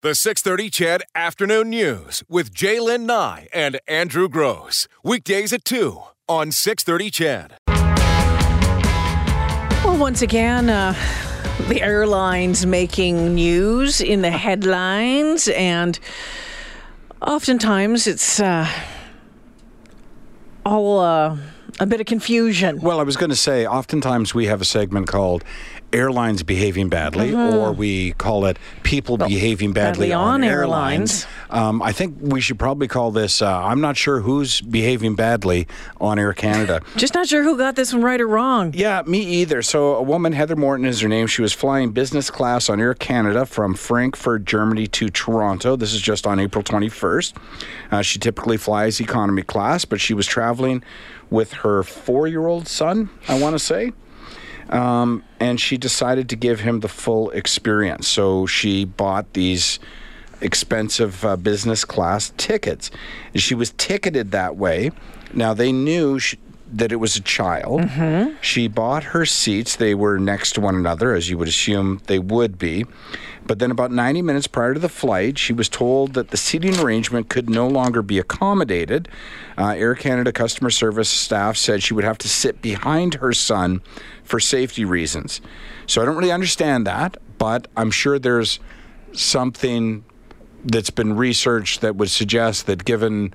The 630 CHED Afternoon News with J'lyn Nye and Andrew Grose. Weekdays at 2 on 630 CHED. Well, once again, uh, the airlines making news in the headlines, and oftentimes it's uh, all uh, a bit of confusion. Well, I was going to say, oftentimes we have a segment called Airlines Behaving Badly, or we call it People Behaving Badly, badly on airlines. Um, I think we should probably call this uh, I'm not sure who's behaving badly on Air Canada. Just not sure who got this one right or wrong. Yeah, me either. So, a woman, Heather Morton is her name. She was flying business class on Air Canada from Frankfurt, Germany to Toronto. This is just on April 21st. Uh, she typically flies economy class, but she was traveling with her four year old son, I want to say. Um, and she decided to give him the full experience. So, she bought these expensive uh, business class tickets. She was ticketed that way. Now they knew she, that it was a child. She bought her seats. They were next to one another, as you would assume they would be. But then, about 90 minutes prior to the flight, she was told that the seating arrangement could no longer be accommodated. Uh, Air Canada customer service staff said she would have to sit behind her son for safety reasons. So I don't really understand that, but I'm sure there's something that's been researched that would suggest that given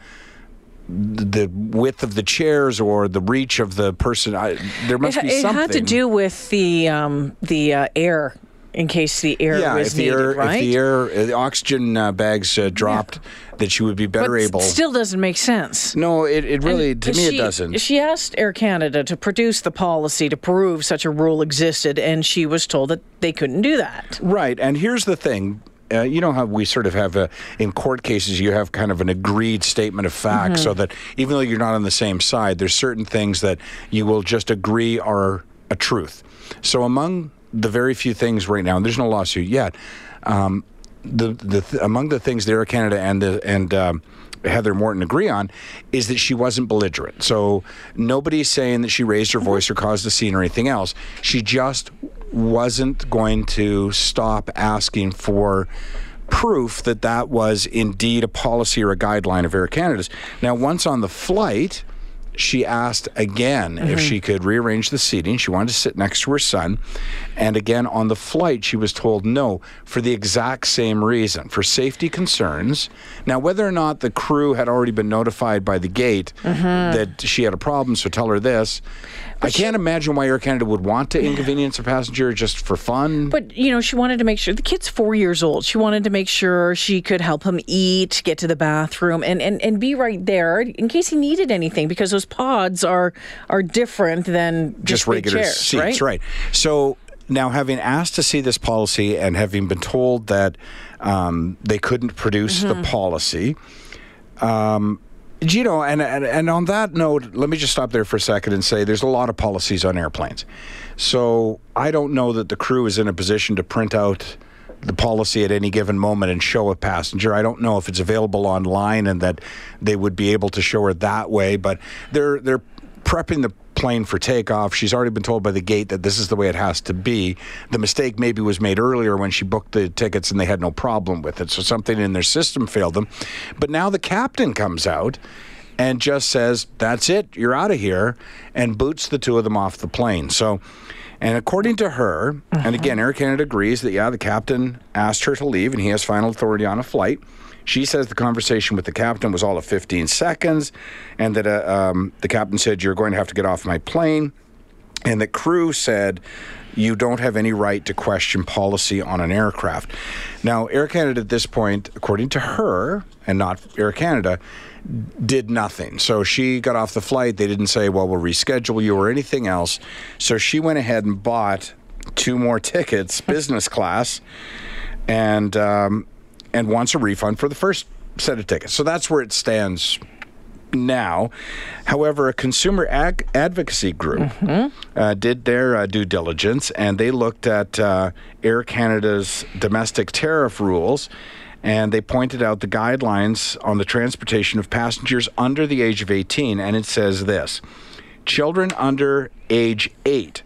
the width of the chairs or the reach of the person, I, there must it, be it had to do with the um, the uh, air, in case the air yeah, was if the needed, air, right? if the air, uh, the oxygen uh, bags uh, dropped, that she would be better but able. still doesn't make sense. no, it, it really, And to me, it doesn't. She asked Air Canada to produce the policy to prove such a rule existed, and she was told that they couldn't do that. Right, and here's the thing. Uh, you know how we sort of have a, in court cases, you have kind of an agreed statement of fact, Mm-hmm. so that even though you're not on the same side, there's certain things that you will just agree are a truth. So among the very few things right now, and there's no lawsuit yet, um, the the th- among the things that Air Canada and the and um, Heather Morton agree on is that she wasn't belligerent. So nobody's saying that she raised her voice or caused a scene or anything else. She just wasn't going to stop asking for proof that that was indeed a policy or a guideline of Air Canada's. Now, once on the flight, she asked again if mm-hmm. she could rearrange the seating. She wanted to sit next to her son. And again, on the flight, she was told no for the exact same reason for safety concerns. Now, whether or not the crew had already been notified by the gate mm-hmm. that she had a problem, so tell her this. I can't imagine why Air Canada would want to inconvenience a passenger just for fun. But you know, she wanted to make sure the kid's four years old. She wanted to make sure she could help him eat, get to the bathroom, and and, and be right there in case he needed anything because those pods are are different than just, just regular chairs, seats, right? So now, having asked to see this policy and having been told that um, they couldn't produce Mm-hmm. the policy, um, you know, and, and and on that note, let me just stop there for a second and say there's a lot of policies on airplanes. So I don't know that the crew is in a position to print out the policy at any given moment and show a passenger. I don't know if it's available online and that they would be able to show her that way, but they're they're prepping the plane for takeoff. She's already been told by the gate that this is the way it has to be. The mistake maybe was made earlier when she booked the tickets and they had no problem with it. So something in their system failed them. But now the captain comes out and just says, "That's it. You're out of here," and boots the two of them off the plane. So and according to her, and mm-hmm. again, Air Canada agrees that, yeah, the captain asked her to leave and he has final authority on a flight. She says the conversation with the captain was all of 15 seconds and that uh, um, the captain said, You're going to have to get off my plane. And the crew said, You don't have any right to question policy on an aircraft. Now, Air Canada at this point, according to her, and not Air Canada, did nothing. So she got off the flight. They didn't say, well, we'll reschedule you or anything else. So she went ahead and bought two more tickets, business class, and um, and wants a refund for the first set of tickets. So that's where it stands now. However, a consumer ag- advocacy group uh, did their uh, due diligence and they looked at uh, Air Canada's domestic tariff rules and they pointed out the guidelines on the transportation of passengers under the age of 18. And it says this children under age 8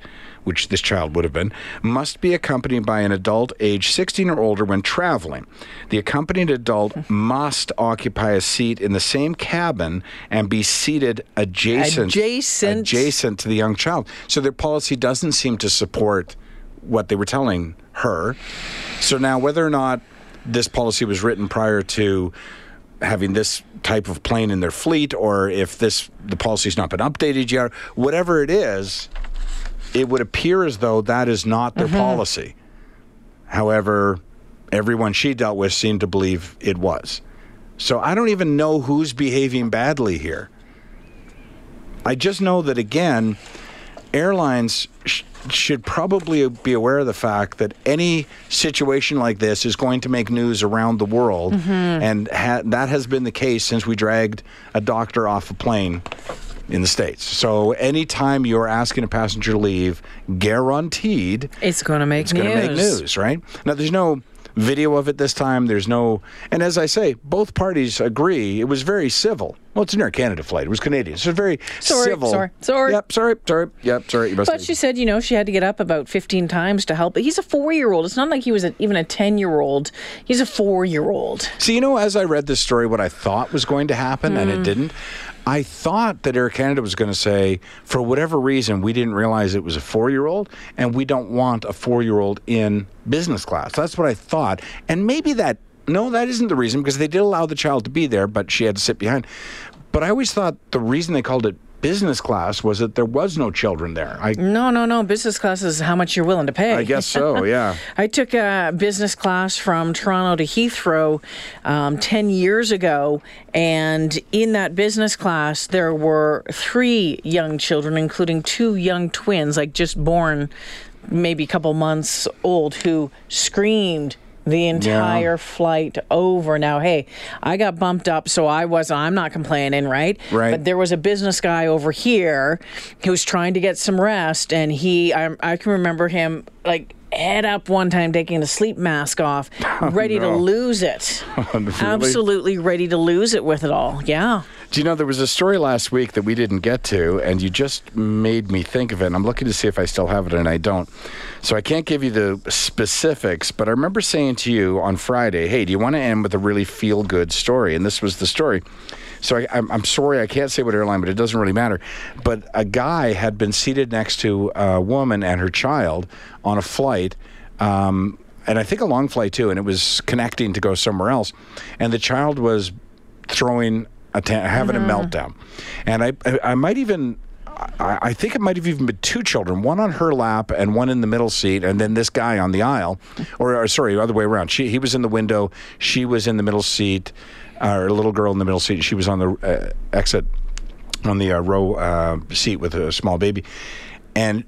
which this child would have been, must be accompanied by an adult age 16 or older when traveling. The accompanied adult must occupy a seat in the same cabin and be seated adjacent Adjacent. adjacent to the young child. So their policy doesn't seem to support what they were telling her. So now whether or not this policy was written prior to having this type of plane in their fleet or if this the policy's not been updated yet whatever it is it would appear as though that is not their mm-hmm. policy. However everyone she dealt with seemed to believe it was. So i don't even know who's behaving badly here. I just know that again airlines sh- should probably be aware of the fact that any situation like this is going to make news around the world, mm-hmm. and ha- that has been the case since we dragged a doctor off a plane in the states. So anytime you're asking a passenger to leave, guaranteed It's going to make it's news. going to make news, right? Now, there's no video of it this time. There's no, and as I say, both parties agree it was very civil. Well, it's an Air Canada flight. It was Canadian. So it's very Sorry, civil. sorry, sorry. Yep, sorry, sorry. Yep, sorry. You must But she said, you know, she had to get up about 15 times to help. But He's a four year old. It's not like he was a, even a 10 year old. He's a four year old. See, you know, as I read this story, what I thought was going to happen, and Hmm. it didn't. I thought that Air Canada was going to say, for whatever reason, we didn't realize it was a four year old, and we don't want a four year old in business class. That's what I thought. And maybe that, no, that isn't the reason, because they did allow the child to be there, but she had to sit behind. But I always thought the reason they called it business class was that there was no children there. I, No, no, no. Business class is how much you're willing to pay. I guess so, yeah. I took a business class from Toronto to Heathrow um, 10 years ago, and in that business class, there were three young children, including two young twins, like just born, maybe a couple months old, who screamed the entire flight over. Now, hey, I got bumped up, so I was, I'm not complaining, right? Right. But there was a business guy over here who was trying to get some rest, and he, I, I can remember him like head up one time taking the sleep mask off, oh, ready to no. lose it. Really? Absolutely ready to lose it with it all. Yeah. Do you know there was a story last week that we didn't get to, and you just made me think of it. And I'm looking to see if I still have it, and I don't. So I can't give you the specifics, but I remember saying to you on Friday, "Hey, do you want to end with a really feel-good story?" And this was the story. So I, I'm, I'm sorry I can't say what airline, but it doesn't really matter. But a guy had been seated next to a woman and her child on a flight. Um, and I think a long flight too, and it was connecting to go somewhere else. And the child was throwing having a meltdown, and I I, I might even. I, I think it might have even been two children, one on her lap and one in the middle seat, and then this guy on the aisle, or, or sorry, other way around. She he was in the window, she was in the middle seat, or a little girl in the middle seat. She was on the uh, exit, on the uh, row uh, seat with a small baby, and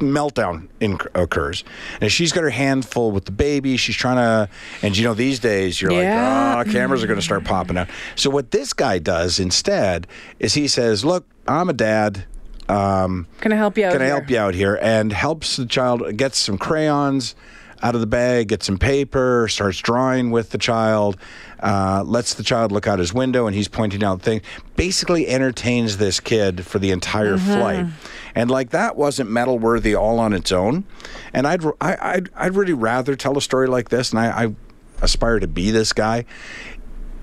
meltdown in, occurs. And she's got her hand full with the baby. She's trying to, and you know, these days you're Yeah. like, oh, cameras are going to start popping out. So what this guy does instead is he says, look, I'm a dad. Um, Can I help you out? can I here? help you out here? And helps the child get some crayons out of the bag, gets some paper, starts drawing with the child, uh, lets the child look out his window, and he's pointing out things. Basically, entertains this kid for the entire Mm-hmm. flight. And like that wasn't medal worthy all on its own. And I'd I, I'd I'd really rather tell a story like this, and I, I aspire to be this guy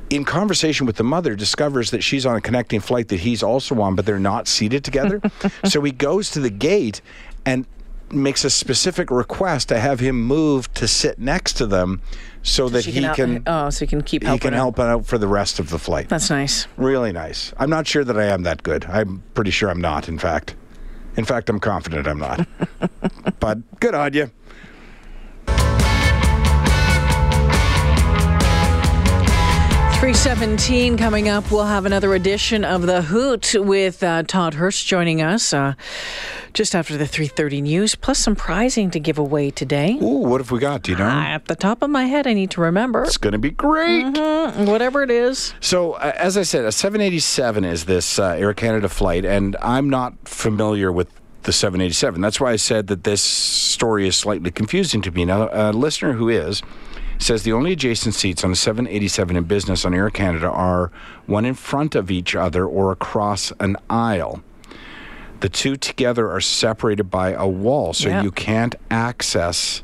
in conversation with the mother, discovers that she's on a connecting flight that he's also on, but they're not seated together. so he goes to the gate and makes a specific request to have him move to sit next to them so that She he help- can Oh, so he can keep he can her. help out for the rest of the flight. That's nice. Really nice. I'm not sure that I am that good. I'm pretty sure I'm not, in fact. In fact, I'm confident I'm not. but good on you. 317 coming up. We'll have another edition of The Hoot with uh, Todd Hirsch joining us uh, just after the 330 news, plus some prizing to give away today. Ooh, what have we got? Do you know? At the top of my head, I need to remember. It's going to be great. Mm, Whatever it is. So, uh, as I said, a 787 is this uh, Air Canada flight, and I'm not familiar with the 787. That's why I said that this story is slightly confusing to me. Now, a listener who is says the only adjacent seats on a 787 in business on Air Canada are one in front of each other or across an aisle. The two together are separated by a wall, so Yeah. you can't access.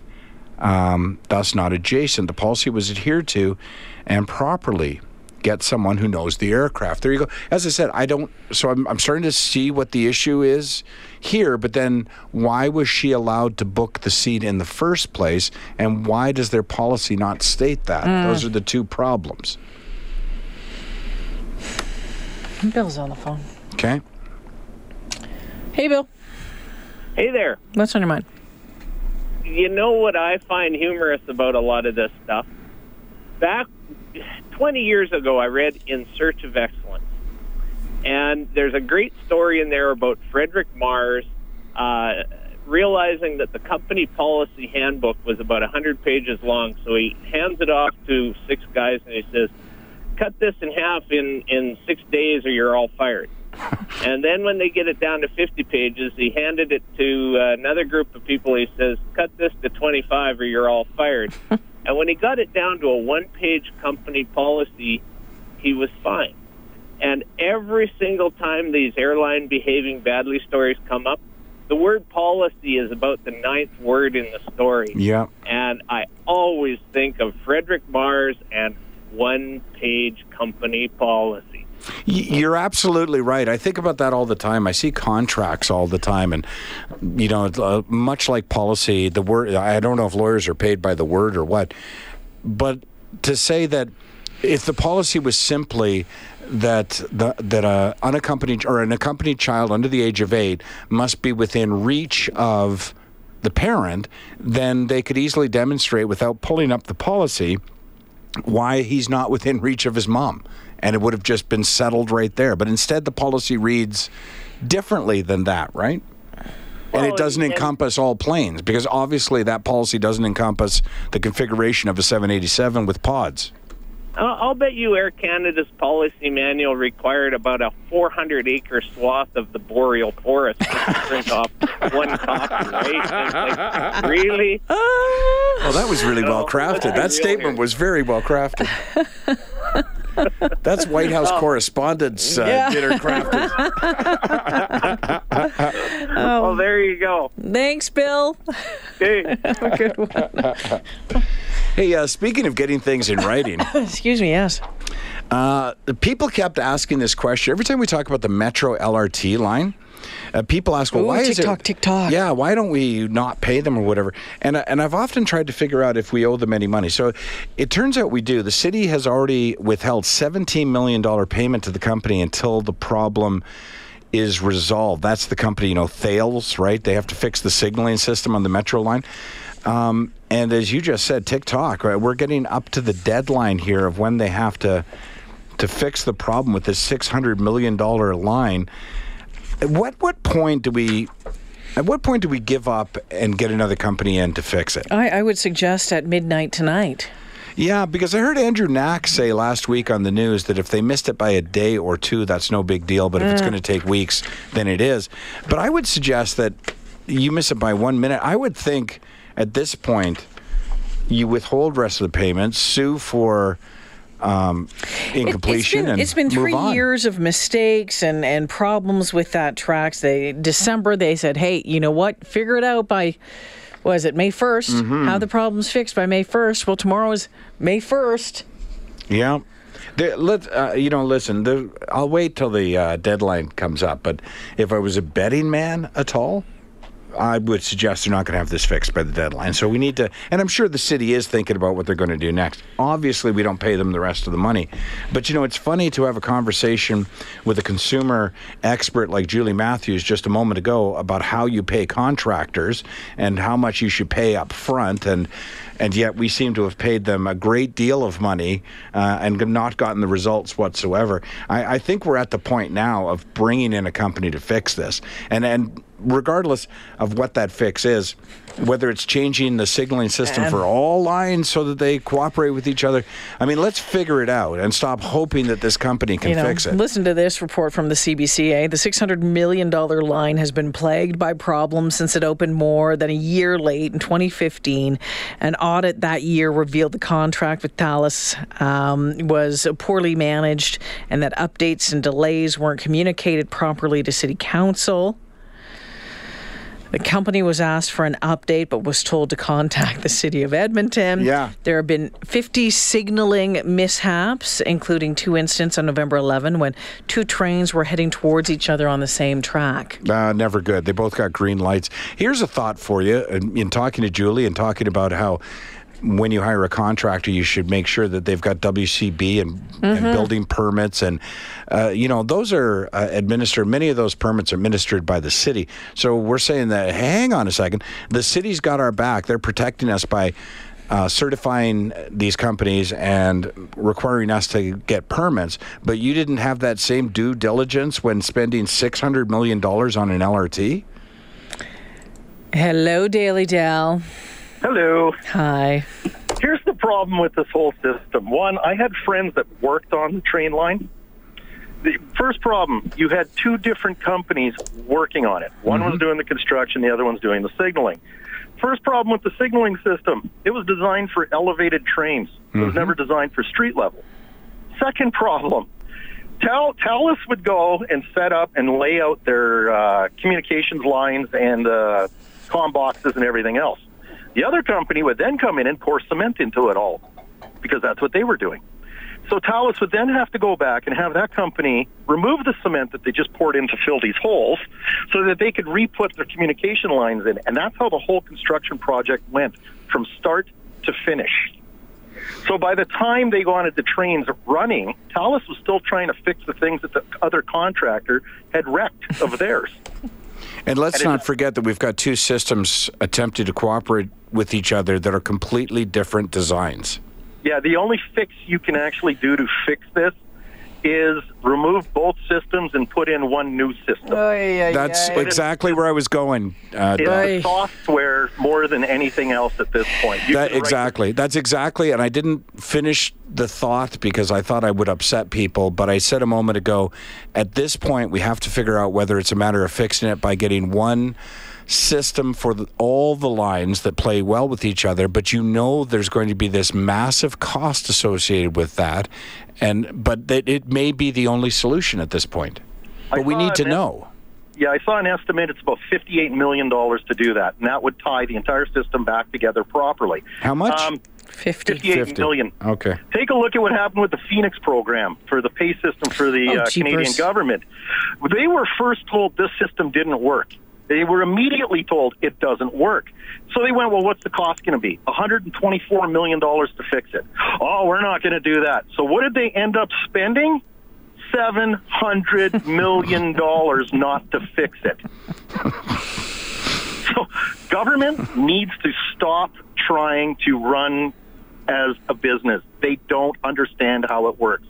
Um, thus, not adjacent. The policy was adhered to, and properly get someone who knows the aircraft. There you go. As I said, I don't. So I'm, I'm starting to see what the issue is here. But then, why was she allowed to book the seat in the first place? And why does their policy not state that? Those are the two problems. Bill's on the phone. Okay. Hey, Bill. Hey there. What's on your mind? You know what I find humorous about a lot of this stuff? Back 20 years ago, I read In Search of Excellence. And there's a great story in there about Frederick Mars uh, realizing that the company policy handbook was about 100 pages long. So he hands it off to six guys and he says, cut this in half in, in six days or you're all fired. and then when they get it down to 50 pages, he handed it to uh, another group of people. He says, cut this to 25 or you're all fired. and when he got it down to a one page company policy, he was fine. And every single time these airline behaving badly stories come up, the word policy is about the ninth word in the story. Yeah. And I always think of Frederick Mars and one page company policy. You're absolutely right. I think about that all the time. I see contracts all the time, and you know, uh, much like policy, the word. I don't know if lawyers are paid by the word or what, but to say that if the policy was simply that the, that a unaccompanied or an accompanied child under the age of eight must be within reach of the parent, then they could easily demonstrate without pulling up the policy why he's not within reach of his mom. And it would have just been settled right there. But instead, the policy reads differently than that, right? and it doesn't encompass all planes because obviously that policy doesn't encompass the configuration of a 787 with pods. I'll, I'll bet you Air Canada's policy manual required about a 400 acre swath of the boreal forest to print off one copy, right? Like, really? Oh, that was really No, well crafted. That statement was very well crafted. That's White House correspondence uh, Yeah. dinner crafted. Oh, there you go. Thanks, Bill. Okay. Good one. Hey, uh, speaking of getting things in writing, Excuse me, yes. Uh, the people kept asking this question every time we talk about the Metro LRT line. Uh, people ask, "Well, Ooh, why is it?" TikTok. Yeah, why don't we not pay them or whatever? And uh, and I've often tried to figure out if we owe them any money. So it turns out we do. The city has already withheld seventeen million dollar payment to the company until the problem is resolved. That's the company, you know, Thales, right? They have to fix the signaling system on the Metro line. Um, and as you just said, TikTok, right? We're getting up to the deadline here of when they have to to fix the problem with this six hundred million dollar line. At what what point do we? At what point do we give up and get another company in to fix it? I, I would suggest at midnight tonight. Yeah, because I heard Andrew Knack say last week on the news that if they missed it by a day or two, that's no big deal. But if it's mm. going to take weeks, then it is. But I would suggest that you miss it by one minute. I would think at this point you withhold rest of the payments, sue for um, incompletion, it's been, and it's been three on. years of mistakes and, and problems with that tracks. They December they said, "Hey, you know what? Figure it out by was it May 1st? Mm-hmm. Have the problems fixed by May 1st." Well, tomorrow is May 1st. Yeah. There, let uh, you know. Listen, the, I'll wait till the uh, deadline comes up. But if I was a betting man at all, I would suggest they're not going to have this fixed by the deadline. So we need to, and I'm sure the city is thinking about what they're going to do next. Obviously, we don't pay them the rest of the money, but you know, it's funny to have a conversation with a consumer expert like Julie Matthews just a moment ago about how you pay contractors and how much you should pay up front and and yet we seem to have paid them a great deal of money uh, and not gotten the results whatsoever. I, I think we're at the point now of bringing in a company to fix this, and and regardless of what that fix is, whether it's changing the signaling system for all lines so that they cooperate with each other. I mean, let's figure it out and stop hoping that this company can you know, fix it. listen to this report from the CBCA. The $600 million line has been plagued by problems since it opened more than a year late in 2015. An audit that year revealed the contract with Thales um, was poorly managed and that updates and delays weren't communicated properly to City Council. The company was asked for an update, but was told to contact the city of Edmonton. Yeah. There have been 50 signaling mishaps, including two incidents on November 11 when two trains were heading towards each other on the same track. Uh, never good. They both got green lights. Here's a thought for you in, in talking to Julie and talking about how when you hire a contractor, you should make sure that they've got WCB and, mm-hmm. and building permits. And, uh, you know, those are uh, administered, many of those permits are administered by the city. So we're saying that, hang on a second, the city's got our back. They're protecting us by. Uh, certifying these companies and requiring us to get permits, but you didn't have that same due diligence when spending $600 million on an LRT? Hello, Daily Dell. Hello. Hi. Here's the problem with this whole system. One, I had friends that worked on the train line. The first problem, you had two different companies working on it. One mm-hmm. was doing the construction, the other one's doing the signaling. First problem with the signaling system, it was designed for elevated trains. It was mm-hmm. never designed for street level. Second problem, Tal- Thales would go and set up and lay out their uh, communications lines and uh, com boxes and everything else. The other company would then come in and pour cement into it all because that's what they were doing. So Thales would then have to go back and have that company remove the cement that they just poured in to fill these holes so that they could re-put their communication lines in. And that's how the whole construction project went from start to finish. So by the time they wanted the trains running, Thales was still trying to fix the things that the other contractor had wrecked of theirs. And let's not forget that we've got two systems attempting to cooperate with each other that are completely different designs. Yeah, the only fix you can actually do to fix this is remove both systems and put in one new system. That's exactly where I was going. Uh, it's software more than anything else at this point. That, exactly. That's exactly. And I didn't finish the thought because I thought I would upset people. But I said a moment ago, at this point, we have to figure out whether it's a matter of fixing it by getting one system for the, all the lines that play well with each other, but you know there's going to be this massive cost associated with that, and but that it may be the only solution at this point. But we need to know. Yeah, I saw an estimate. It's about fifty-eight million dollars to do that, and that would tie the entire system back together properly. How much? Um, 50. 58 50. million. Okay. Take a look at what happened with the Phoenix program for the pay system for the oh, uh, Canadian government. They were first told this system didn't work. They were immediately told it doesn't work. So they went, well, what's the cost going to be? $124 million to fix it. Oh, we're not going to do that. So what did they end up spending? $700 million not to fix it. so government needs to stop trying to run as a business. They don't understand how it works.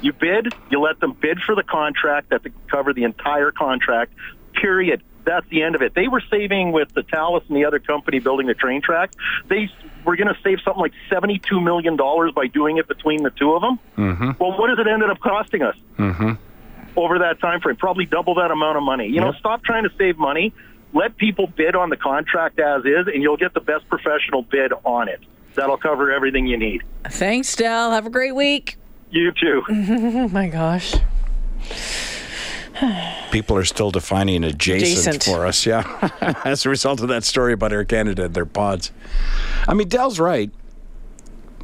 You bid, you let them bid for the contract that cover the entire contract, period that's the end of it. They were saving with the Thales and the other company building the train track. They were going to save something like seventy-two million dollars by doing it between the two of them. Mm-hmm. Well, what has it ended up costing us mm-hmm. over that time frame? Probably double that amount of money. You yep. know, stop trying to save money. Let people bid on the contract as is, and you'll get the best professional bid on it. That'll cover everything you need. Thanks, Dell. Have a great week. You too. my gosh. People are still defining adjacent, adjacent. for us, yeah, as a result of that story about Air Canada and their pods. I mean, Dell's right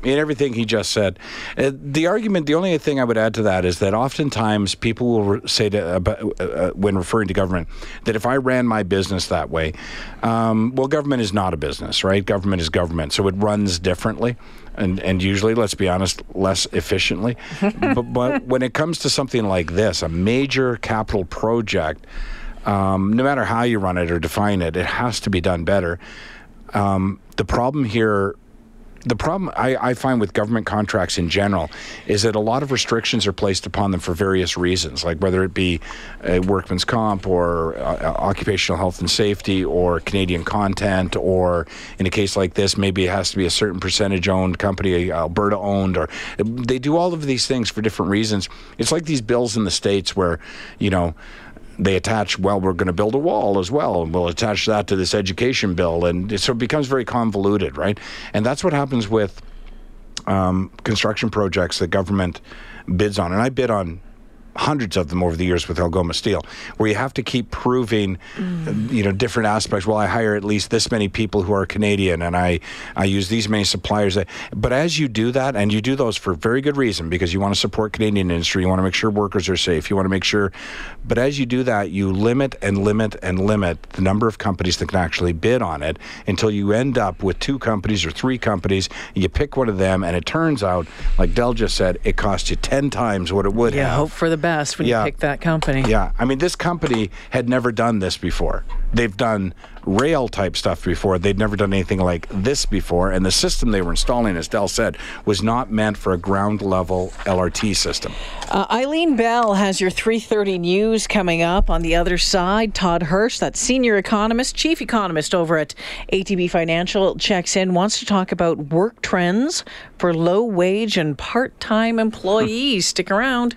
in everything he just said. Uh, the argument, the only thing I would add to that is that oftentimes people will re- say to, uh, uh, when referring to government that if I ran my business that way, um, well, government is not a business, right? Government is government, so it runs differently. And, and usually, let's be honest, less efficiently. but, but when it comes to something like this, a major capital project, um, no matter how you run it or define it, it has to be done better. Um, the problem here the problem I, I, find with government contracts in general is that a lot of restrictions are placed upon them for various reasons, like whether it be a workman's comp or uh, occupational health and safety or Canadian content, or in a case like this, maybe it has to be a certain percentage owned company, Alberta owned, or they do all of these things for different reasons. It's like these bills in the States where, you know, they attach, well, we're going to build a wall as well, and we'll attach that to this education bill. And so it becomes very convoluted, right? And that's what happens with um, construction projects that government bids on. And I bid on hundreds of them over the years with Algoma Steel, where you have to keep proving, mm. you know, different aspects. Well, I hire at least this many people who are Canadian, and I I use these many suppliers. But as you do that, and you do those for very good reason, because you want to support Canadian industry, you want to make sure workers are safe, you want to make sure. But as you do that, you limit and limit and limit the number of companies that can actually bid on it until you end up with two companies or three companies. And You pick one of them, and it turns out, like Dell just said, it costs you ten times what it would yeah, have. hope for the best when yeah. you pick that company. Yeah, I mean, this company had never done this before. They've done rail type stuff before. They'd never done anything like this before. And the system they were installing, as Dell said, was not meant for a ground level LRT system. Uh, Eileen Bell has your 3:30 news coming up. On the other side, Todd Hirsch, that senior economist, chief economist over at ATB Financial, checks in. Wants to talk about work trends for low wage and part-time employees. Stick around.